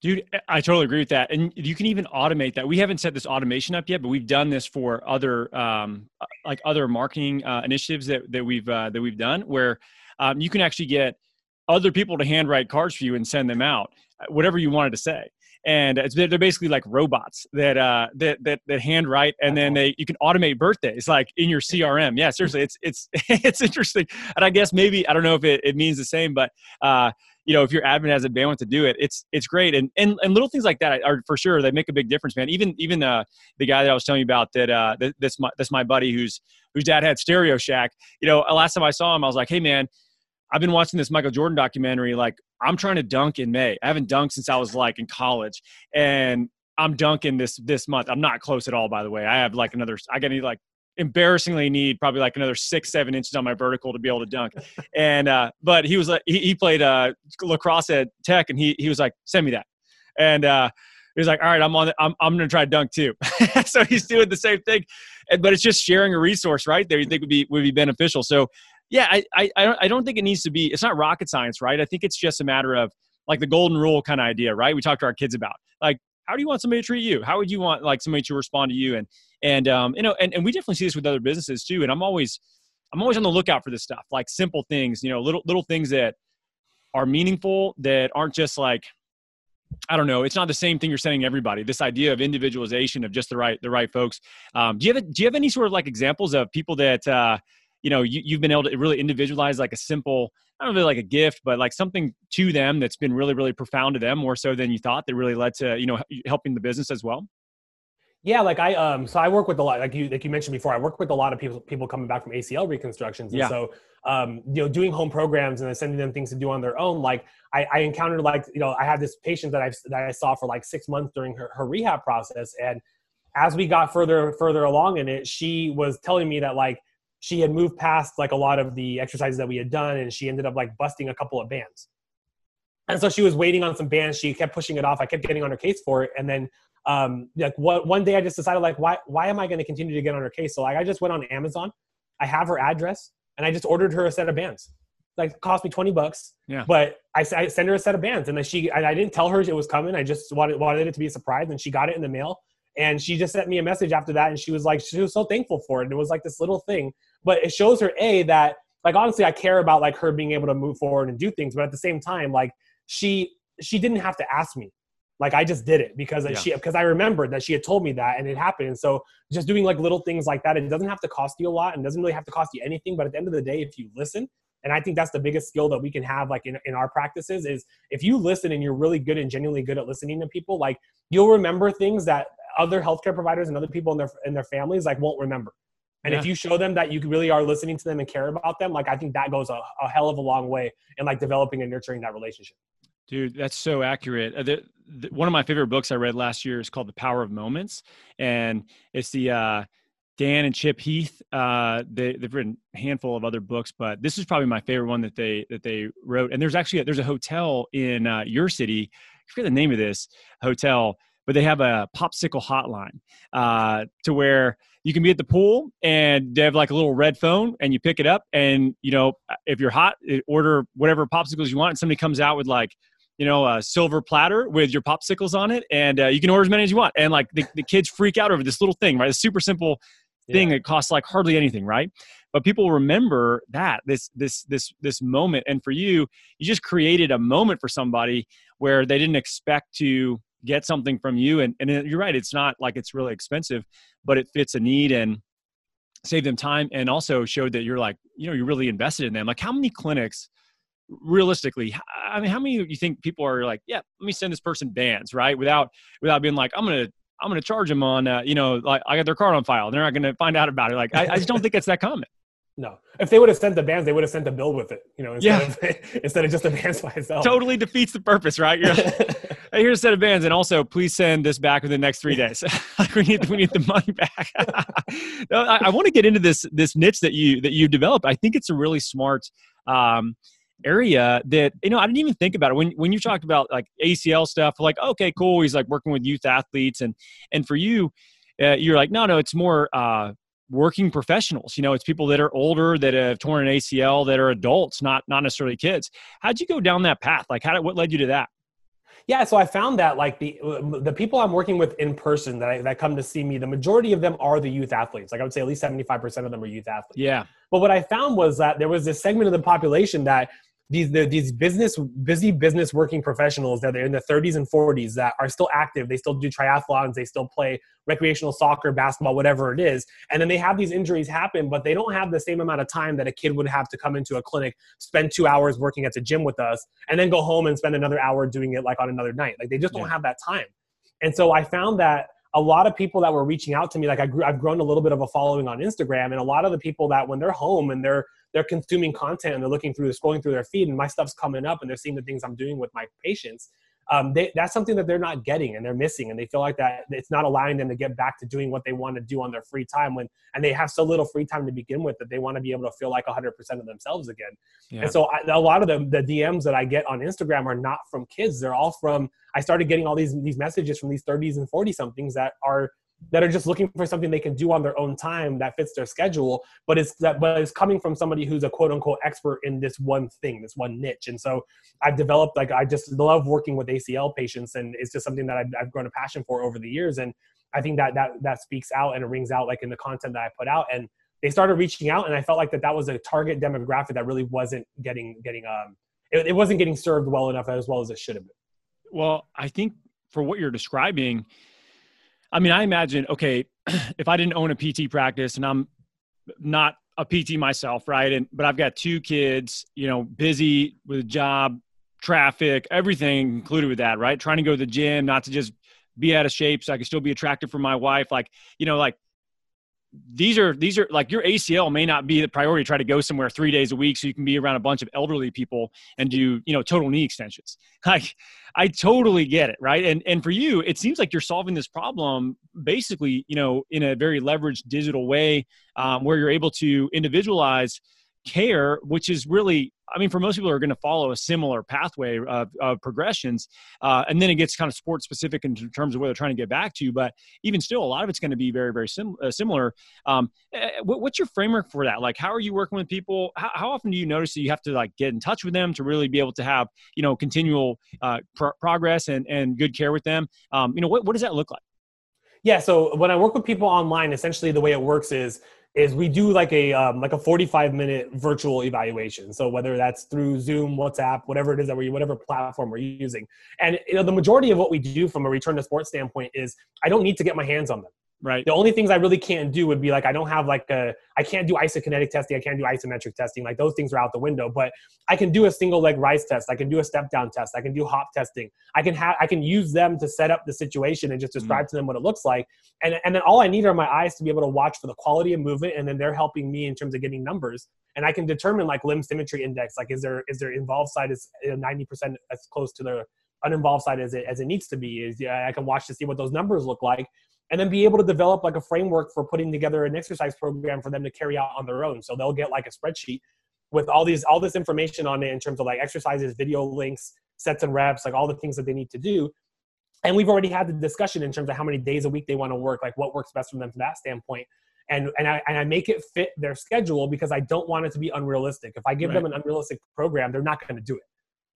Dude, I totally agree with that. And you can even automate that. We haven't set this automation up yet, but we've done this for other, um, uh, like other marketing uh, initiatives that, that we've, uh, that we've done where um, you can actually get other people to handwrite cards for you and send them out, uh, whatever you wanted to say and they're basically like robots that uh that that, that handwrite and then they you can automate birthdays like in your crm yeah seriously it's it's it's interesting. And i guess maybe i don't know if it, it means the same but uh you know if your admin has a bandwidth to do it it's it's great. And and, and little things like that are for sure they make a big difference man. Even even uh the guy that i was telling you about that uh that, that's my that's my buddy who's whose dad had stereo shack you know last time i saw him i was like hey man I've been watching this Michael Jordan documentary. Like, I'm trying to dunk in May. I haven't dunked since I was like in college, and I'm dunking this this month. I'm not close at all, by the way. I have like another. I got to need like embarrassingly need probably like another six seven inches on my vertical to be able to dunk. and uh, but he was like he, he played uh, lacrosse at Tech, and he he was like send me that, and uh, he was like all right I'm on the, I'm I'm gonna try to dunk too. so he's doing the same thing, but it's just sharing a resource right there. You think would be would be beneficial. So yeah, I, I, I don't think it needs to be, it's not rocket science, right? I think it's just a matter of like the golden rule kind of idea, right? We talk to our kids about like, how do you want somebody to treat you? How would you want like somebody to respond to you? And, and, um, you know, and, and we definitely see this with other businesses too. And I'm always, I'm always on the lookout for this stuff, like simple things, you know, little, little things that are meaningful that aren't just like, I don't know. It's not the same thing you're sending everybody. This idea of individualization of just the right the right folks. Um, do you have do you have any sort of like examples of people that uh, you know you, you've been able to really individualize like a simple I don't know like a gift, but like something to them that's been really, really profound to them more so than you thought that really led to, you know, helping the business as well? Yeah, like I um so I work with a lot like you like you mentioned before, I work with a lot of people people coming back from ACL reconstructions. And yeah. so um, you know, doing home programs and then sending them things to do on their own. Like I, I encountered like, you know, I had this patient that I that I saw for like six months during her, her rehab process. And as we got further further along in it, she was telling me that like she had moved past like a lot of the exercises that we had done and she ended up like busting a couple of bands. And so she was waiting on some bands. She kept pushing it off. I kept getting on her case for it. And then um, like what, one day I just decided like, why, why am I going to continue to get on her case? So like, I just went on Amazon. I have her address and I just ordered her a set of bands. Like cost me 20 bucks. Yeah. But I, I sent her a set of bands and then she, I, I didn't tell her it was coming. I just wanted, wanted it to be a surprise and she got it in the mail. And she just sent me a message after that and she was like, she was so thankful for it. And it was like this little thing, but it shows her A that like, honestly, I care about like her being able to move forward and do things. But at the same time, like she, she didn't have to ask me like I just did it because yeah. she because I remembered that she had told me that and it happened. And so just doing like little things like that, it doesn't have to cost you a lot and doesn't really have to cost you anything. But at the end of the day, if you listen, and I think that's the biggest skill that we can have like in, in our practices is if you listen and you're really good and genuinely good at listening to people, like you'll remember things that other healthcare providers and other people in their in their families like won't remember. And yeah. if you show them that you really are listening to them and care about them, like I think that goes a, a hell of a long way in like developing and nurturing that relationship. Dude, that's so accurate. Uh, the, the, one of my favorite books I read last year is called The Power of Moments, and it's the uh, Dan and Chip Heath. Uh, they, have written a handful of other books, but this is probably my favorite one that they that they wrote. And there's actually a, there's a hotel in uh, your city. I forget the name of this hotel, but they have a popsicle hotline uh, to where you can be at the pool and they have like a little red phone and you pick it up and you know if you're hot order whatever popsicles you want and somebody comes out with like you know, a silver platter with your popsicles on it, and uh, you can order as many as you want. And like the, the kids freak out over this little thing, right? A super simple thing yeah. that costs like hardly anything, right? But people remember that this this this this moment, and for you, you just created a moment for somebody where they didn't expect to get something from you, and and you're right, it's not like it's really expensive, but it fits a need and save them time and also showed that you're like you know you're really invested in them. Like how many clinics realistically i mean how many you think people are like yeah let me send this person bands right? Without without being like i'm gonna i'm gonna charge them on uh, you know like i got their card on file. They're not gonna find out about it. Like i, I just don't think it's that common. No. If they would have sent the bands they would have sent a bill with it you know instead yeah. of instead of just the bands by itself. Totally defeats the purpose right? Like, here's a set of bands and also please send this back within the next three days like we need we need the money back no, i, I want to get into this this niche that you that you developed i think it's a really smart um, area that you know I didn't even think about it when when you talked about like ACL stuff. Like, okay, cool. He's like working with youth athletes, and and for you, uh, you're like, no, no, it's more uh, working professionals. You know, it's people that are older that have torn an ACL that are adults, not not necessarily kids. How'd you go down that path? Like, how did, what led you to that? Yeah, so I found that like the uh, the people I'm working with in person that I, that come to see me, the majority of them are the youth athletes. Like I would say, at least 75 percent of them are youth athletes. Yeah. But what I found was that there was this segment of the population that these the, these business busy business working professionals that are in their 30s and 40s that are still active they still do triathlons they still play recreational soccer basketball whatever it is. And then they have these injuries happen but they don't have the same amount of time that a kid would have to come into a clinic spend two hours working at the gym with us and then go home and spend another hour doing it like on another night. Like they just don't have that time. And so i found that a lot of people that were reaching out to me like I grew, i've grown a little bit of a following on instagram and a lot of the people that when they're home and they're they're consuming content and they're looking through, scrolling through their feed, and my stuff's coming up, and they're seeing the things I'm doing with my patients. Um, they, that's something that they're not getting and they're missing, and they feel like that it's not allowing them to get back to doing what they want to do on their free time when, and they have so little free time to begin with that they want to be able to feel like 100% of themselves again. Yeah. And so I, a lot of the, the DMs that I get on Instagram are not from kids; they're all from. I started getting all these these messages from these 30s and 40 somethings that are that are just looking for something they can do on their own time that fits their schedule but it's that but it's coming from somebody who's a quote unquote expert in this one thing this one niche. And so i've developed like i just love working with acl patients and it's just something that i've, I've grown a passion for over the years. And i think that that that speaks out and it rings out like in the content that i put out. And they started reaching out and i felt like that that was a target demographic that really wasn't getting getting um it, it wasn't getting served well enough as well as it should have been. Well i think for what you're describing I mean, I imagine, okay, if I didn't own a PT practice and I'm not a PT myself, right? And but I've got two kids, you know, busy with a job, traffic, everything included with that, right? Trying to go to the gym, not to just be out of shape so I can still be attractive for my wife. Like, you know, like these are these are like your ACL may not be the priority. Try to go somewhere three days a week so you can be around a bunch of elderly people and do you know total knee extensions. Like I totally get it, right? And and for you, it seems like you're solving this problem basically, you know, in a very leveraged digital way, um, where you're able to individualize care, which is really I mean, for most people are going to follow a similar pathway of, of progressions, uh, and then it gets kind of sport specific in terms of where they're trying to get back to. But even still, a lot of it's going to be very, very sim- uh, similar. Um, eh, what's your framework for that? Like, how are you working with people? How, how, often do you notice that you have to like get in touch with them to really be able to have you know continual uh, progress and and good care with them? Um, you know, what what does that look like? Yeah, so when I work with people online, essentially the way it works is is we do like a um, like a 45 minute virtual evaluation. So whether that's through zoom whatsapp whatever it is that we whatever platform we're using. And you know the majority of what we do from a return to sports standpoint is i don't need to get my hands on them Right. The only things I really can't do would be like I don't have like a I can't do isokinetic testing. I can't do isometric testing. Like those things are out the window. But I can do a single leg rise test. I can do a step down test. I can do hop testing. I can have I can use them to set up the situation and just describe mm. to them what it looks like. And and then all I need are my eyes to be able to watch for the quality of movement. And then they're helping me in terms of getting numbers. And I can determine like limb symmetry index. Like is there is there involved side is ninety percent as close to the uninvolved side as it as it needs to be. Is yeah, I can watch to see what those numbers look like and then be able to develop like a framework for putting together an exercise program for them to carry out on their own. So they'll get like a spreadsheet with all these all this information on it in terms of like exercises, video links, sets and reps, like all the things that they need to do. And we've already had the discussion in terms of how many days a week they want to work, like what works best for them from that standpoint. And and I and I make it fit their schedule because I don't want it to be unrealistic. If I give right. them an unrealistic program, they're not going to do it.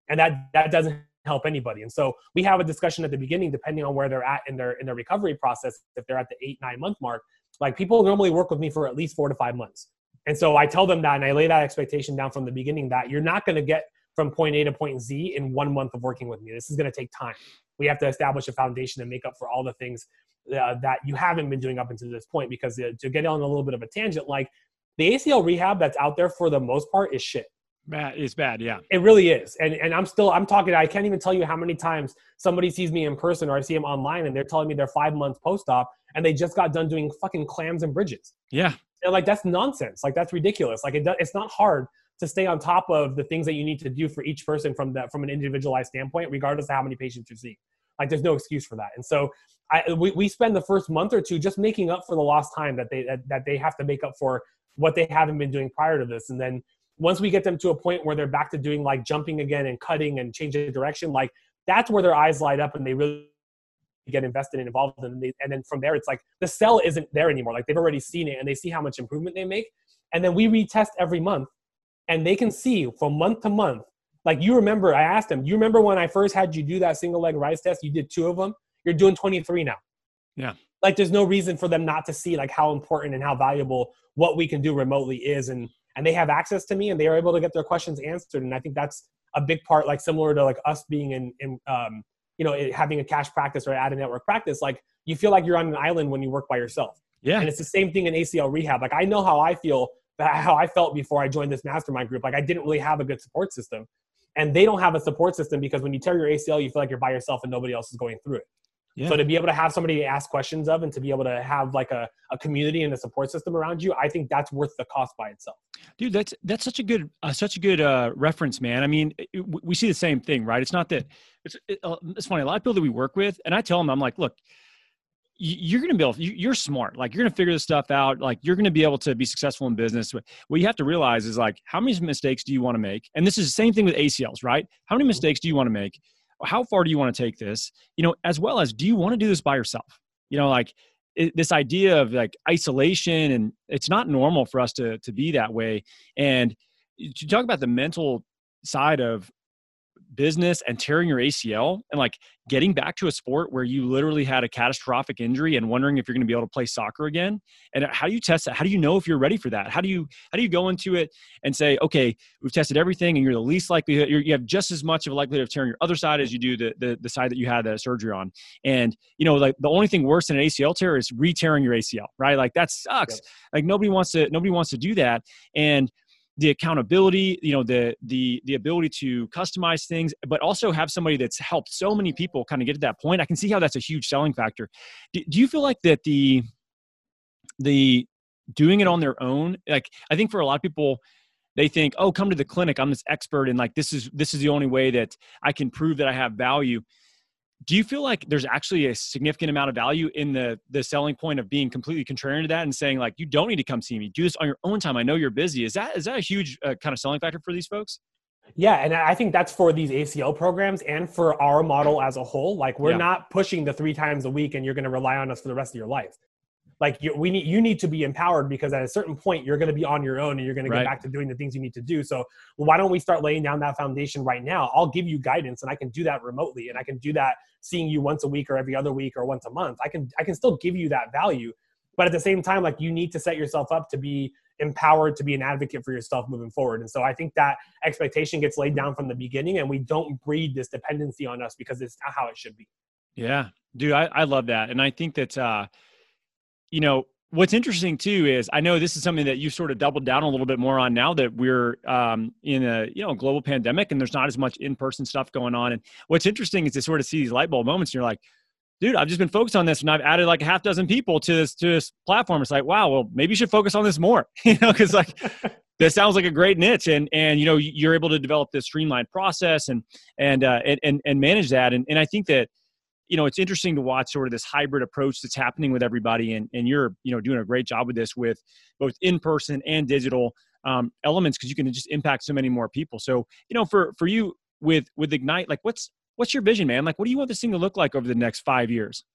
And that that doesn't help anybody. And so we have a discussion at the beginning, depending on where they're at in their in their recovery process. If they're at the eight nine month mark, like people normally work with me for at least four to five months. And so I tell them that, and I lay that expectation down from the beginning that you're not going to get from point A to point Z in one month of working with me. This is going to take time. We have to establish a foundation and make up for all the things uh, that you haven't been doing up until this point. Because uh, to get on a little bit of a tangent, like the ACL rehab that's out there for the most part is shit. Bad. It's bad. Yeah. It really is. And and I'm still I'm talking. I can't even tell you how many times somebody sees me in person or I see them online and they're telling me they're five months post op and they just got done doing fucking clams and bridges. Yeah. And like that's nonsense. Like that's ridiculous. Like it it's not hard to stay on top of the things that you need to do for each person from that from an individualized standpoint, regardless of how many patients you see. Like there's no excuse for that. And so I we, we spend the first month or two just making up for the lost time that they that, that they have to make up for what they haven't been doing prior to this. And then once we get them to a point where they're back to doing like jumping again and cutting and changing direction, like that's where their eyes light up and they really get invested and involved and, then from there it's like the sell isn't there anymore. Like they've already seen it and they see how much improvement they make. And then we retest every month and they can see from month to month. Like you remember i asked them you remember when i first had you do that single leg rise test? You did two of them you're doing 23 now. Yeah like there's no reason for them not to see like how important and how valuable what we can do remotely is. And and they have access to me and they are able to get their questions answered. And i think that's a big part like similar to like us being in, in um, you know having a cash practice or at a network practice like you feel like you're on an island when you work by yourself. Yeah. And it's the same thing in acl rehab. Like i know how i feel how i felt before i joined this mastermind group. Like i didn't really have a good support system. And they don't have a support system because when you tear your acl you feel like you're by yourself and nobody else is going through it yeah. So to be able to have somebody to ask questions of and to be able to have like a, a community and a support system around you, I think that's worth the cost by itself. Dude, that's that's such a good uh, such a good uh, reference, man. I mean, it, we see the same thing, right? It's not that it's it, uh, it's funny. A lot of people that we work with, and I tell them, I'm like, look, you're going to be able you're smart like you're going to figure this stuff out like you're going to be able to be successful in business what you have to realize is like how many mistakes do you want to make and this is the same thing with acls right how many mistakes do you want to make how far do you want to take this? You know as well as do you want to do this by yourself? You know like it, this idea of like isolation and it's not normal for us to to be that way. And to talk about the mental side of business and tearing your ACL and like getting back to a sport where you literally had a catastrophic injury and wondering if you're going to be able to play soccer again? And how do you test that? How do you know if you're ready for that? How do you how do you go into it and say okay we've tested everything and you're the least likely you have just as much of a likelihood of tearing your other side as you do the, the the side that you had the surgery on. And you know like the only thing worse than an ACL tear is re-tearing your ACL right? Like that sucks. Yep. like nobody wants to nobody wants to do that. And the accountability you know the the the ability to customize things but also have somebody that's helped so many people kind of get to that point. I can see how that's a huge selling factor. Do, do you feel like that the the doing it on their own like i think for a lot of people they think oh come to the clinic i'm this expert and like this is this is the only way that i can prove that i have value do you feel like there's actually a significant amount of value in the the selling point of being completely contrarian to that and saying like you don't need to come see me. Do this on your own time. I know you're busy. Is that is that a huge uh, kind of selling factor for these folks? Yeah and i think that's for these acl programs and for our model as a whole. Like we're yeah. not pushing the three times a week and you're going to rely on us for the rest of your life like you, we need you need to be empowered because at a certain point you're going to be on your own and you're going to get back to doing the things you need to do. So well, why don't we start laying down that foundation right now? I'll give you guidance and i can do that remotely and i can do that seeing you once a week or every other week or once a month. I can i can still give you that value but at the same time like you need to set yourself up to be empowered to be an advocate for yourself moving forward. And so i think that expectation gets laid down from the beginning and we don't breed this dependency on us because it's not how it should be. Yeah. Dude i, I love that. And i think that uh you know, what's interesting too is I know this is something that you sort of doubled down a little bit more on now that we're um, in a you know global pandemic and there's not as much in-person stuff going on. And what's interesting is to sort of see these light bulb moments. And you're like, dude, I've just been focused on this and I've added like a half dozen people to this to this platform. It's like, wow, well maybe you should focus on this more. you know, because like. this sounds like a great niche and and you know you're able to develop this streamlined process and and uh, and and manage that and and I think that you know, it's interesting to watch sort of this hybrid approach that's happening with everybody, and and you're you know doing a great job with this with both in person and digital um, elements because you can just impact so many more people. So you know, for for you with with Ignite, like what's what's your vision, man? Like, what do you want this thing to look like over the next five years?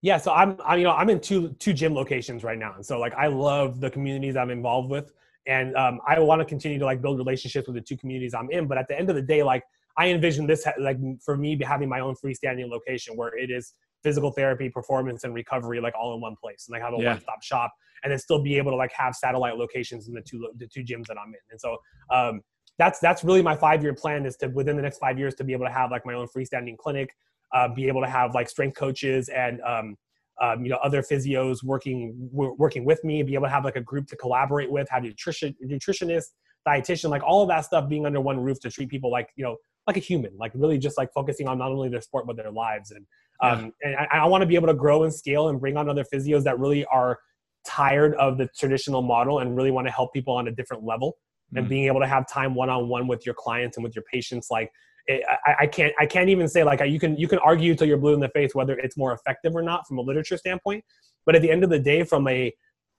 Yeah, so I'm, I'm you know I'm in two two gym locations right now, and so like I love the communities I'm involved with, and um, I want to continue to like build relationships with the two communities I'm in. But at the end of the day, like I envision this like for me having my own freestanding location where it is physical therapy, performance, and recovery like all in one place, and like have a yeah. one-stop shop, and then still be able to like have satellite locations in the two the two gyms that I'm in. And so um, that's that's really my five-year plan is to within the next five years to be able to have like my own freestanding clinic, uh, be able to have like strength coaches and um, um, you know other physios working w- working with me, be able to have like a group to collaborate with, have nutrition nutritionist, dietitian, like all of that stuff being under one roof to treat people like you know like a human, like really just like focusing on not only their sport but their lives. And um, yeah. and I, I want to be able to grow and scale and bring on other physios that really are tired of the traditional model and really want to help people on a different level. Mm-hmm. And being able to have time one on one with your clients and with your patients, like it, I, I, can't I can't even say like you can you can argue till you're blue in the face whether it's more effective or not from a literature standpoint. But at the end of the day, from a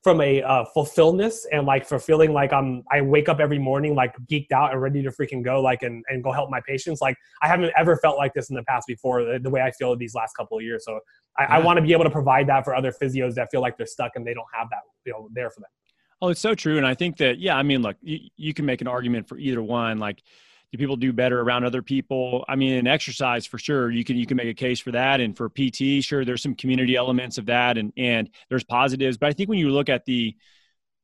from a uh, fulfillness and like for feeling like I'm I wake up every morning like geeked out and ready to freaking go like and, and go help my patients like I haven't ever felt like this in the past before the, the way I feel these last couple of years so I, yeah. I want to be able to provide that for other physios that feel like they're stuck and they don't have that you know there for them. Oh, it's so true, and I think that yeah, I mean, look, you, you can make an argument for either one, like do people do better around other people? I mean in exercise for sure you can you can make a case for that and for pt sure there's some community elements of that and and there's positives but i think when you look at the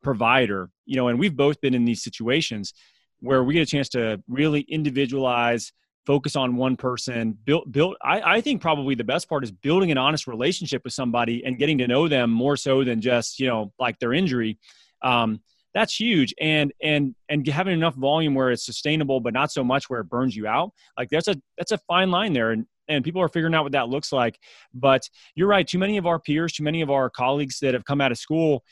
provider you know and we've both been in these situations where we get a chance to really individualize focus on one person build build I, I think probably the best part is building an honest relationship with somebody and getting to know them more so than just you know like their injury. Um, that's huge and and and having enough volume where it's sustainable but not so much where it burns you out like that's a that's a fine line there and and people are figuring out what that looks like but you're right too many of our peers too many of our colleagues that have come out of school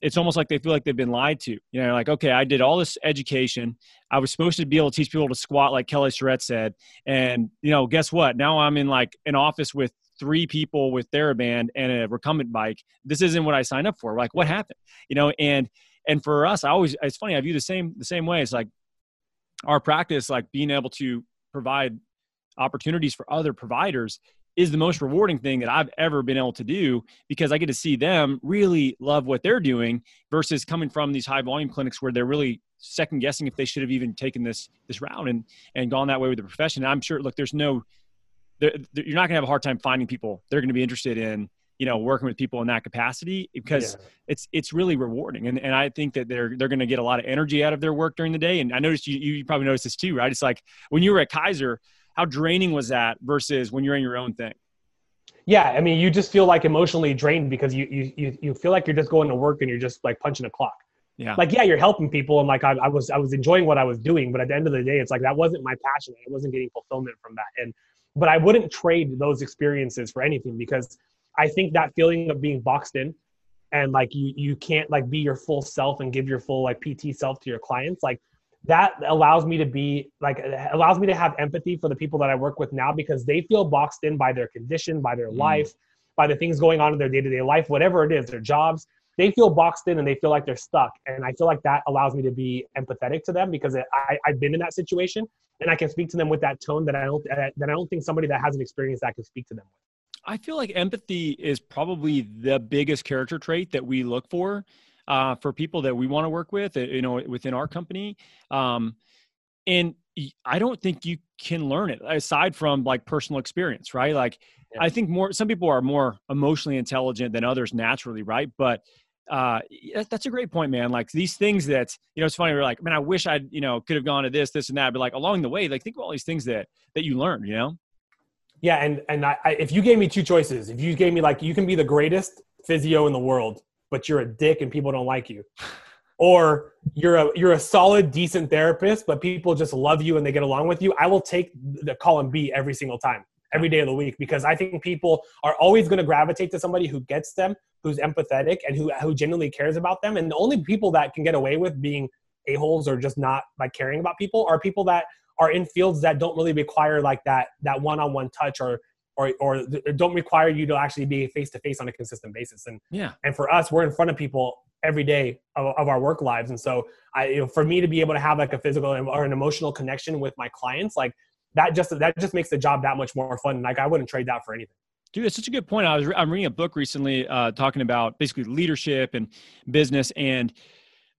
it's almost like they feel like they've been lied to. You know, like, okay, I did all this education. I was supposed to be able to teach people to squat like Kelly Starrett said. And, you know, guess what? Now I'm in like an office with three people with TheraBand and a recumbent bike. This isn't what I signed up for. Like, what happened? You know, and and for us i always it's funny i view the same the same way it's like our practice like being able to provide opportunities for other providers is the most rewarding thing that I've ever been able to do because I get to see them really love what they're doing versus coming from these high volume clinics where they're really second guessing if they should have even taken this this route and and gone that way with the profession. And I'm sure look there's no you're not going to have a hard time finding people they're going to be interested in you know working with people in that capacity because yeah. it's it's really rewarding and, and i think that they're they're going to get a lot of energy out of their work during the day and i noticed you you probably noticed this too right it's like when you were at kaiser how draining was that versus when you're in your own thing? Yeah, I mean, you just feel like emotionally drained because you you you feel like you're just going to work and you're just like punching a clock. Yeah. Like, yeah, you're helping people, and like I, I was I was enjoying what I was doing, but at the end of the day, it's like that wasn't my passion. I wasn't getting fulfillment from that, and but I wouldn't trade those experiences for anything because I think that feeling of being boxed in and like you you can't like be your full self and give your full like PT self to your clients like that allows me to be like allows me to have empathy for the people that I work with now because they feel boxed in by their condition, by their mm. life, by the things going on in their day-to-day life, whatever it is, their jobs. They feel boxed in and they feel like they're stuck. And I feel like that allows me to be empathetic to them because I, I've been in that situation and I can speak to them with that tone that I don't that I don't think somebody that hasn't experienced that can speak to them with. I feel like empathy is probably the biggest character trait that we look for uh, for people that we want to work with, uh, you know, within our company. Um, and I don't think you can learn it aside from like personal experience, right? Like, yeah. I think more, some people are more emotionally intelligent than others naturally, right? But uh, that's a great point, man. Like these things that, you know, it's funny. We're like, man, I wish I'd, you know, could have gone to this, this and that. But like along the way, like think of all these things that, that you learn, you know? Yeah. And, and I, I, if you gave me two choices, if you gave me like, you can be the greatest physio in the world but you're a dick and people don't like you. Or you're a you're a solid, decent therapist, but people just love you and they get along with you. I will take the column B every single time, every day of the week, because I think people are always going to gravitate to somebody who gets them, who's empathetic, and who who genuinely cares about them. And the only people that can get away with being a holes or just not like caring about people are people that are in fields that don't really require like that that one on one touch or or or don't require you to actually be face to face on a consistent basis. And yeah, and for us, we're in front of people every day of, of, our work lives, and so I, you know, for me to be able to have like a physical or an emotional connection with my clients, like that just that just makes the job that much more fun. Like I wouldn't trade that for anything. Dude, it's such a good point. I was I'm reading a book recently uh, talking about basically leadership and business, and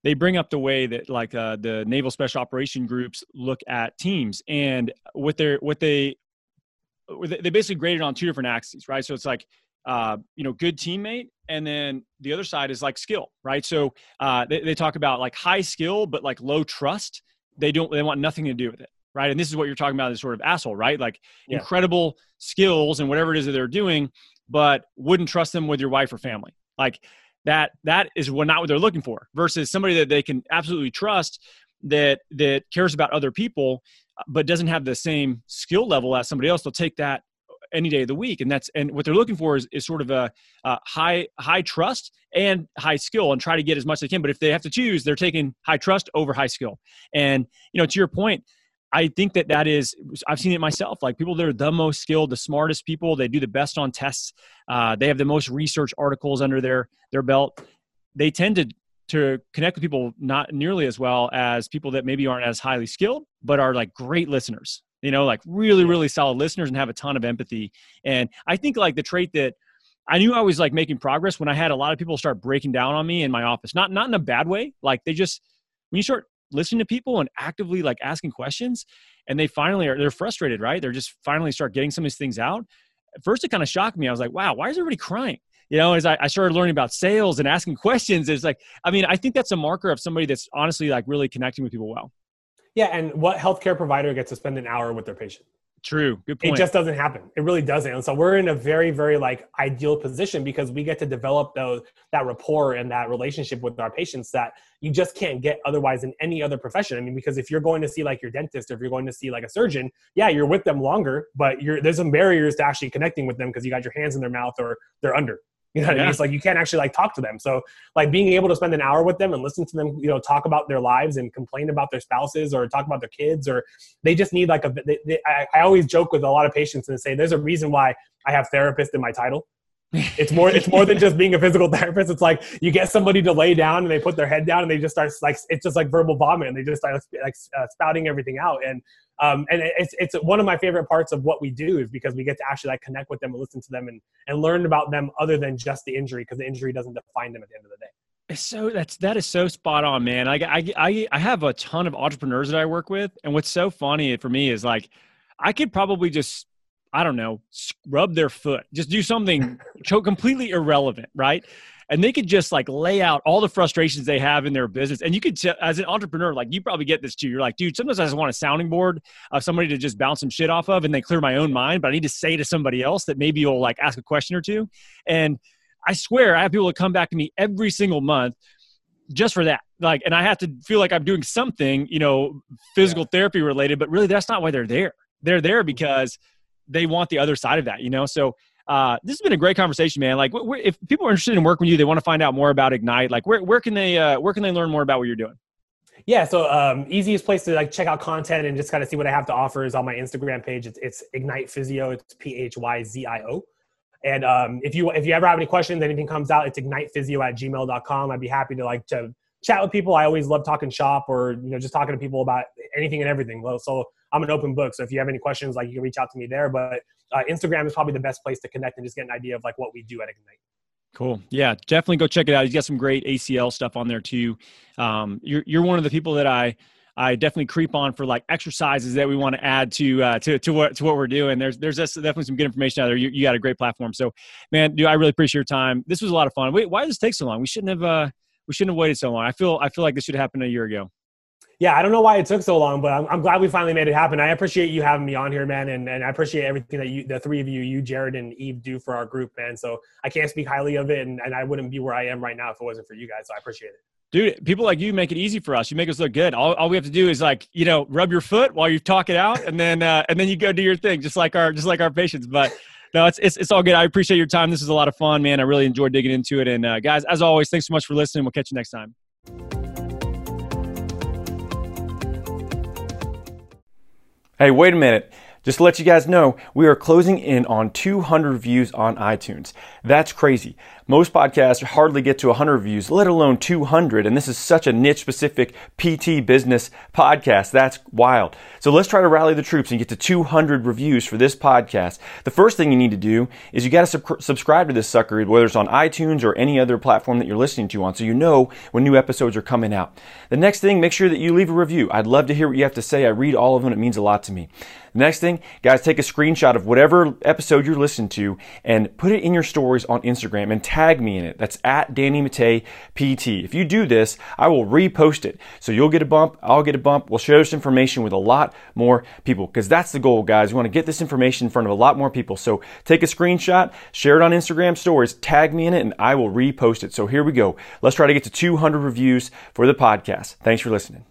they bring up the way that like uh, the naval special operation groups look at teams and what they're what they they basically graded on two different axes, right? So it's like, uh, you know, good teammate, and then the other side is like skill, right? So uh, they, they talk about like high skill, but like low trust. They don't, they want nothing to do with it, right? And this is what you're talking about, this sort of asshole, right? Like yeah. incredible skills and whatever it is that they're doing, but wouldn't trust them with your wife or family. Like that, that is what not what they're looking for. Versus somebody that they can absolutely trust that that cares about other people uh, but doesn't have the same skill level as somebody else, they'll take that any day of the week. And that's and what they're looking for is, is sort of a, a high high trust and high skill and try to get as much as they can. But if they have to choose, they're taking high trust over high skill. And you know, to your point, I think that that is I've seen it myself. Like people that are the most skilled, the smartest people, they do the best on tests. Uh, they have the most research articles under their their belt. They tend to to connect with people not nearly as well as people that maybe aren't as highly skilled but are like great listeners you know like really really solid listeners and have a ton of empathy and i think like the trait that i knew i was like making progress when i had a lot of people start breaking down on me in my office not not in a bad way like they just when you start listening to people and actively like asking questions and they finally are they're frustrated right they're just finally start getting some of these things out at first it kind of shocked me i was like wow why is everybody crying you know, as I, I started learning about sales and asking questions, it's like, I mean, I think that's a marker of somebody that's honestly like really connecting with people well. Yeah, and what healthcare provider gets to spend an hour with their patient? True. Good point. It just doesn't happen. It really doesn't. And so we're in a very, very like ideal position because we get to develop those that rapport and that relationship with our patients that you just can't get otherwise in any other profession. I mean, because if you're going to see like your dentist or if you're going to see like a surgeon, yeah, you're with them longer, but you're there's some barriers to actually connecting with them because you got your hands in their mouth or they're under. You know what yeah. I mean? It's like you can't actually like talk to them. So like being able to spend an hour with them and listen to them, you know, talk about their lives and complain about their spouses or talk about their kids or they just need like a. They, they, I, I always joke with a lot of patients and say there's a reason why I have therapist in my title It's more it's more than just being a physical therapist. It's like you get somebody to lay down and they put their head down and they just start like it's just like verbal vomit and they just start like uh, spouting everything out and um, and it's it's one of my favorite parts of what we do is because we get to actually like connect with them and listen to them and and learn about them other than just the injury because the injury doesn't define them at the end of the day. So that's that is so spot on, man. I, I I have a ton of entrepreneurs that I work with, and what's so funny for me is like I could probably just I don't know rub their foot, just do something completely irrelevant, right? And they could just like lay out all the frustrations they have in their business. And you could, as an entrepreneur, like you probably get this too. You're like, dude, sometimes I just want a sounding board of somebody to just bounce some shit off of and then clear my own mind. But I need to say to somebody else that maybe you'll like ask a question or two. And I swear I have people that come back to me every single month just for that. Like, and I have to feel like I'm doing something, you know, physical yeah. therapy related, but really that's not why they're there. They're there mm-hmm. because they want the other side of that, you know? So, uh, this has been a great conversation, man. Like, if people are interested in working with you, they want to find out more about Ignite. Like, where, where can they, uh, where can they learn more about what you're doing? Yeah, so um, easiest place to like check out content and just kind of see what I have to offer is on my Instagram page. It's, it's Ignite Phyzio. It's P H Y Z I O. And um, if you if you ever have any questions, anything comes out, it's ignitephyzio at gmail.com. I'd be happy to like to chat with people. I always love talking shop or you know just talking to people about anything and everything. So I'm an open book. So if you have any questions, like you can reach out to me there. But uh, Instagram is probably the best place to connect and just get an idea of like what we do at Ignite. Cool. Yeah, definitely go check it out. He's got some great ACL stuff on there too. Um, you're you're one of the people that I I definitely creep on for like exercises that we want to add to uh, to to what to what we're doing. There's there's definitely some good information out there. You, you got a great platform. So, man, dude, I really appreciate your time. This was a lot of fun. Wait, why does this take so long? We shouldn't have uh, we shouldn't have waited so long. I feel I feel like this should have happened a year ago. Yeah, I don't know why it took so long, but I'm, I'm glad we finally made it happen. I appreciate you having me on here, man, and, and I appreciate everything that you, the three of you, you, Jerred, and Yves, do for our group, man. So I can't speak highly of it, and, and I wouldn't be where I am right now if it wasn't for you guys. So I appreciate it dude people like you make it easy for us you make us look good all, all we have to do is like you know rub your foot while you talk it out and then uh, and then you go do your thing just like our just like our patients but no it's, it's it's all good. I appreciate your time. This is a lot of fun man. I really enjoyed digging into it. And uh, guys as always thanks so much for listening. We'll catch you next time. Hey wait a minute just to let you guys know, we are closing in on 200 views on iTunes. That's crazy. Most podcasts hardly get to 100 views, let alone 200. And this is such a niche specific PT business podcast. That's wild. So let's try to rally the troops and get to 200 reviews for this podcast. The first thing you need to do is you got to sub- subscribe to this sucker, whether it's on iTunes or any other platform that you're listening to on, so you know when new episodes are coming out. The next thing, make sure that you leave a review. I'd love to hear what you have to say. I read all of them. It means a lot to me. Next thing, guys, take a screenshot of whatever episode you're listening to and put it in your stories on Instagram and tag me in it. That's at Danny Matta PT. If you do this, I will repost it. So you'll get a bump, I'll get a bump. We'll share this information with a lot more people because that's the goal, guys. We want to get this information in front of a lot more people. So take a screenshot, share it on Instagram stories, tag me in it, and I will repost it. So here we go. Let's try to get to 200 reviews for the podcast. Thanks for listening.